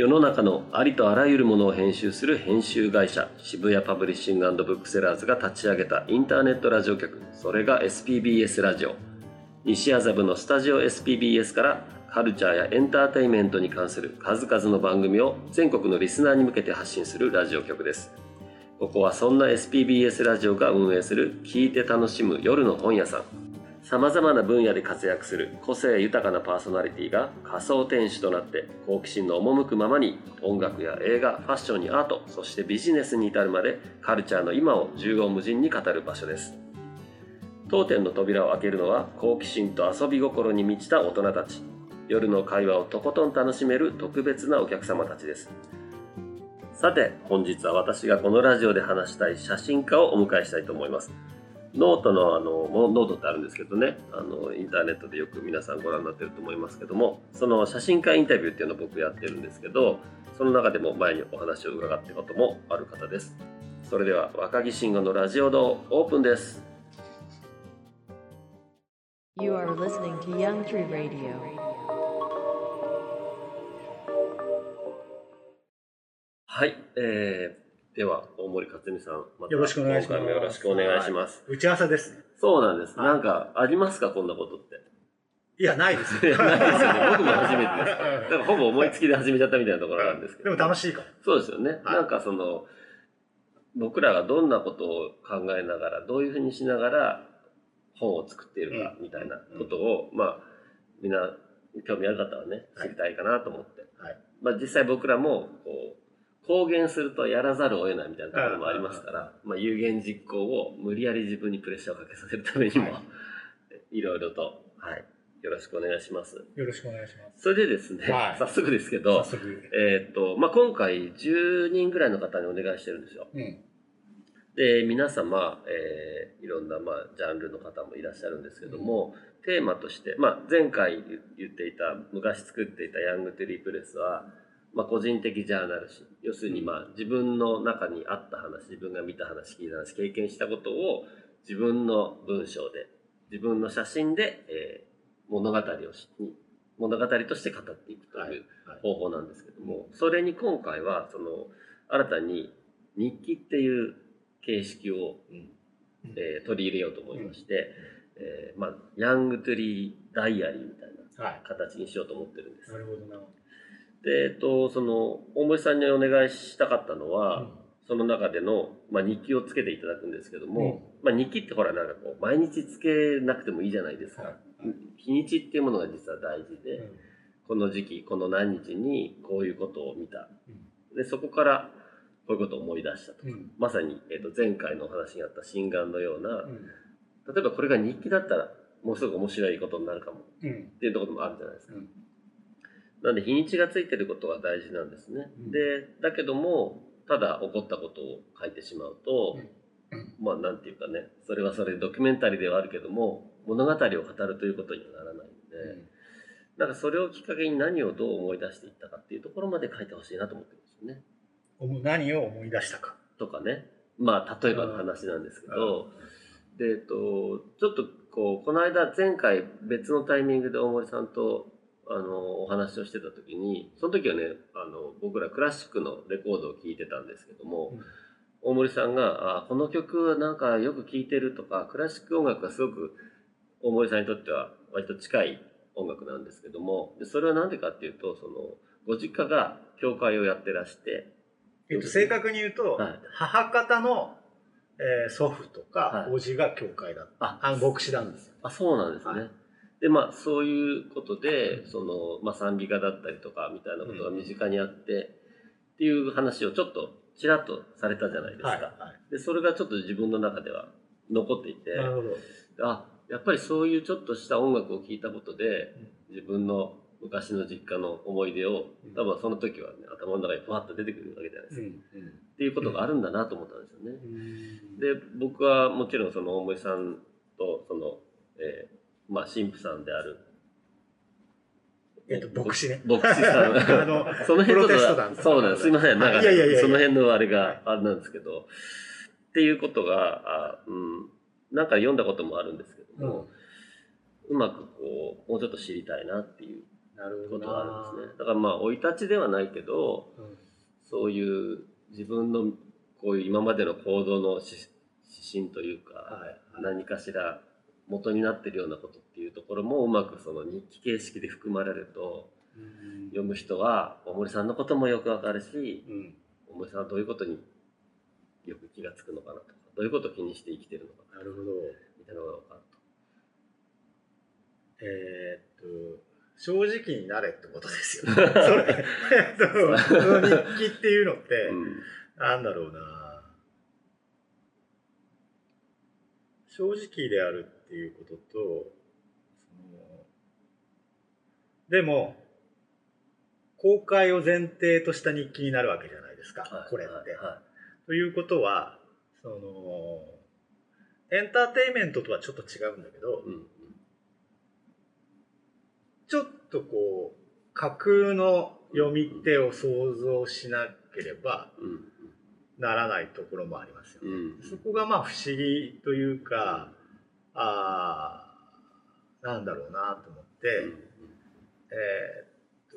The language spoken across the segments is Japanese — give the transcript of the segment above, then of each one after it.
世の中のありとあらゆるものを編集する編集会社渋谷パブリッシングブックセラーズが立ち上げたインターネットラジオ局。それが SPBS ラジオ。西麻布のスタジオ SPBS からカルチャーやエンターテインメントに関する数々の番組を全国のリスナーに向けて発信するラジオ局です。ここはそんな SPBS ラジオが運営する聞いて楽しむ夜の本屋さん。さまざまな分野で活躍する個性豊かなパーソナリティが仮想天使となって好奇心の赴くままに音楽や映画ファッションにアートそしてビジネスに至るまでカルチャーの今を縦横無尽に語る場所です。当店の扉を開けるのは好奇心と遊び心に満ちた大人たち。夜の会話をとことん楽しめる特別なお客様たちです。さて本日は私がこのラジオで話したい写真家をお迎えしたいと思います。ノートのあのノートってあるんですけどね。あのインターネットでよく皆さんご覧になってると思いますけども。その写真家インタビューっていうのを僕やってるんですけどその中でも前にお話を伺ったこともある方です。それでは若木慎吾のラジオ堂オープンです。You are listening to Young Tree Radio. はい、えー、では大森克美さんまたよろしくお願いします今回もよろしくお願いします、打ち合わせですね。そうなんです、はい。なんかありますかこんなことって。いや、ないですいよ。やないですよね。僕も初めてですだから ほぼ思いつきで始めちゃったみたいなところなんですけど。でも楽しいから。そうですよね、はい。なんかその僕らがどんなことを考えながらどういうふうにしながら本を作っているかみたいなことを、まあみんな興味ある方はね知りたいかなと思って、はい。まあ、実際僕らもこう公言するとやらざるを得ないみたいなところもありますから、まあ、有言実行を無理やり自分にプレッシャーをかけさせるためにも、、は いろいろと、はい、よろしくお願いします。よろしくお願いします。それでですね、はい早速ですけど。えーっとまあ、今回10人ぐらいの方にお願いしてるんですよ。うん。で皆様、えーいろんな、まあ、ジャンルの方もいらっしゃるんですけども、テーマとして、まあ、前回言言っていた昔作っていたヤングトゥリープレスは、まあ、個人的ジャーナル誌要するに、まあ、自分の中にあった話自分が見た話聞いた話経験したことを自分の文章で自分の写真で、えー物語をし物語として語っていくという、はいはい方法なんですけども、それに今回はその新たに日記っていう形式を、えー取り入れようと思いまして、えーまあ、ヤングトゥリーダイアリーみたいなはい。形にしようと思ってるんですな。るほどな。で、えっと、その大森さんにお願いしたかったのは、うん。その中での、まあ、日記をつけていただくんですけども、まあ、日記ってほらなんかこう毎日つけなくてもいいじゃないですか、はい日にちっていうものが実は大事で、うん。この時期この何日にこういうことを見た。うん。でそこからこういうことを思い出したとか、うん。まさに、えっと前回のお話にあった心眼のような、うん。例えばこれが日記だったらもうすぐ面白いことになるかもうん。っていうところもあるじゃないですか、うんなんで日にちがついてることが大事なんですね、うん。でだけどもただ起こったことを書いてしまうと、まあなんていうかねそれはそれドキュメンタリーではあるけども物語を語るということにはならないので、なんかそれをきっかけに何をどう思い出していったかっていうところまで書いてほしいなと思ってるんですよね。何を思い出したか。とかね。まあ例えばの話なんですけど、でえっとちょっとこうこの間前回別のタイミングで大森さんとあのお話をしてた時にその時はねあの僕らクラシックのレコードを聴いてたんですけども、うん大森さんがあ「この曲なんかよく聴いてる」とかクラシック音楽がすごく大森さんにとっては割と近い音楽なんですけどもでそれは何でかっていうとそのご実家が教会をやってらしてえっと、正確に言うと、はい母方の、えー祖父とはいか叔父が教会だった。あ牧師なんですよ。あそうなんですね。はいでまあそういうことでその、まあ、賛美歌だったりとかみたいなことが身近にあって、っていう話をちょっとちらっとされたじゃないですか。はい。はいでそれがちょっと自分の中では残っていてなるほど。あやっぱりそういうちょっとした音楽を聴いたことで自分の昔の実家の思い出を多分その時はね頭の中にふわっと出てくるわけじゃないですか。うんっていうことがあるんだなと思ったんですよね。うんで僕はもちろんその大森さんとその、えーまあ神父さんである。えっと牧師ね。牧師さん。あの その辺ちょっプロテスト団とそうなんです。すいません。なんかその辺のあれがあれなんですけど。っていうことがあ、うん、なんか読んだこともあるんですけども、うまくこうもうちょっと知りたいなっていうことはあるんですね。だからまあ生い立ちではないけど、うん。そういう自分のこういう今までの行動の指指針というか、はい。何かしら元になってるようなことっていうところもうまくその日記形式で含まれるとうん。読む人は大森さんのこともよくわかるしうん。大森さんはどういうことによく気がつくのかなとかどういうことを気にして生きてるのかななるほど。みたいなのが分かるえーっと正直になれってことですよね。それ。えっとその日記っていうのって、と。うん。なんだろうな。正直であるっていうこととそのでも公開を前提とした日記になるわけじゃないですか、はいこれって。はいはということはそのエンターテインメントとはちょっと違うんだけど、いうんちょっとこう架空の読み手を想像しなければうんならないところもありますよね。うんそこがまあ不思議というか、ああ、なんだろうなと思って、うんえーっと、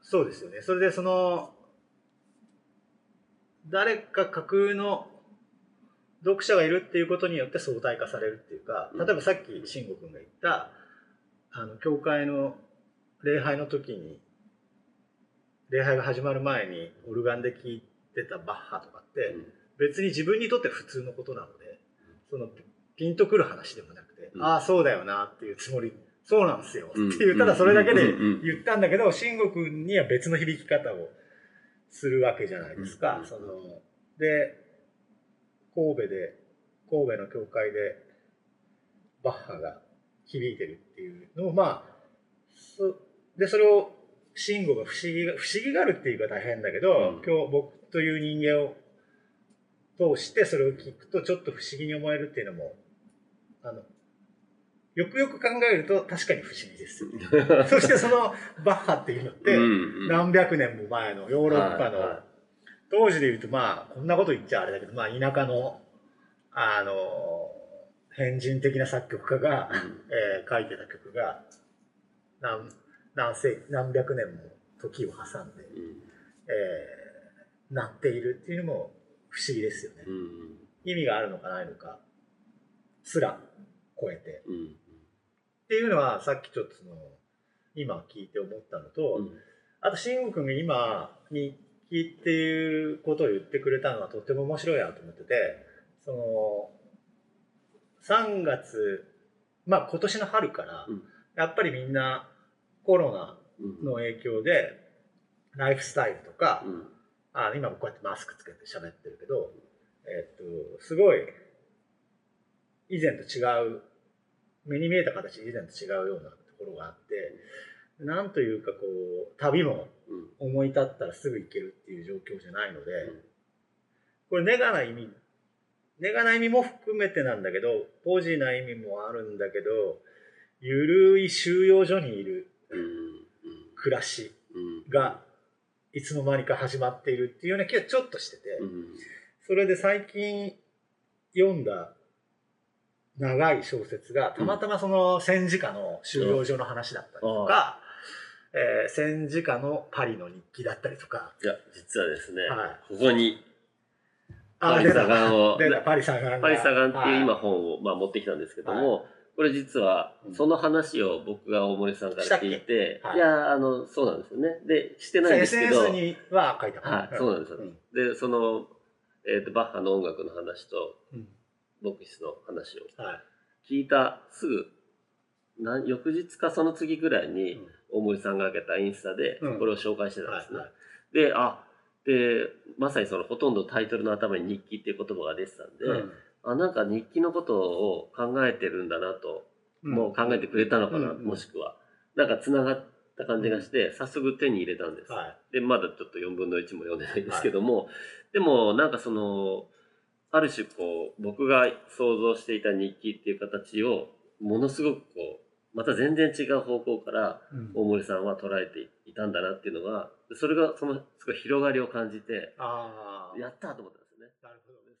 そうですよね。それでその、誰か架空の読者がいるっていうことによって相対化されるっていうか、うん例えばさっき慎吾君が言った、あの、教会の礼拝の時に、礼拝が始まる前にオルガンで聴いてたバッハとかって、別に自分にとって普通のことなので、そのピンとくる話でもなくて、うん。ああ、そうだよなっていうつもり、そうなんですよ。ってうんいう、ただそれだけで言ったんだけど、慎吾君には別の響き方をするわけじゃないですか。うん。そので、神戸で、神戸の教会でバッハが響いてるっていうのを、まあ、そで、それを慎吾が不思議が、不思議があるっていうか大変だけど、うん。今日僕という人間を通してそれを聞くとちょっと不思議に思えるっていうのも、あの、よくよく考えると確かに不思議です。そしてそのバッハっていうのって、うん何百年も前のヨーロッパの、当時で言うとまあこんなこと言っちゃあれだけどまあ田舎のあの変人的な作曲家が、えー書いてた曲が何何世何百年も時を挟んで、うん。えーなっているっていうのも不思議ですよね、うん意味があるのかないのかすら超えて。うんっていうのはさっきちょっとその今聞いて思ったのと、うん。あと、慎吾君が今、日記っていうことを言ってくれたのはとっても面白いなと思ってて、その、3月、まあ今年の春からうん、やっぱりみんなコロナうんの影響で、ライフスタイルとか、うんあ今僕こうやってマスクつけて喋ってるけど、えっと、すごい、以前と違う、目に見えた形で以前と違うようなところがあって、なんというかこう、旅もうん。思い立ったらすぐ行けるっていう状況じゃないので、うん。これネガな意味、ネガな意味も含めてなんだけど、ポジな意味もあるんだけど、ゆるい収容所にいるうん。暮らしうん。がいつの間にか始まっているっていうような気がちょっとしてて、うん。それで最近読んだ長い小説がたまたまその戦時下の収容所の話だったりとか、えー戦時下のパリの日記だったりとか、いや実はですねはここにあパリサガンをパリサガンっていう今は本をまあ持ってきたんですけども、これ実はうん。その話を僕が大森さんから聞いて、はい。いやあのそうなんですよね。でしてないんですけど SNS には書いた。はい、そうなんですよ、ん。でその、えー、とバッハの音楽の話とうん。ボクシスの話をはい。聞いたすぐなん翌日かその次ぐらいに大森さんが上げたインスタでうん。これを紹介してたんですね、はい。であでまさにそのほとんどタイトルの頭に日記っていう言葉が出てたんで、うんあなんか日記のことを考えてるんだなと、うん。もう考えてくれたのかな、うんもしくは。なんかつながった感じがして、早速手に入れたんです、はい。でまだちょっと4分の1も読んでないんですけども、でもなんかそのある種こう僕が想像していた日記っていう形をものすごくこうまた全然違う方向からうん。大森さんは捉えていたんだなっていうのがそれがそのすごい広がりを感じてやったと思ったんですよね。なるほどね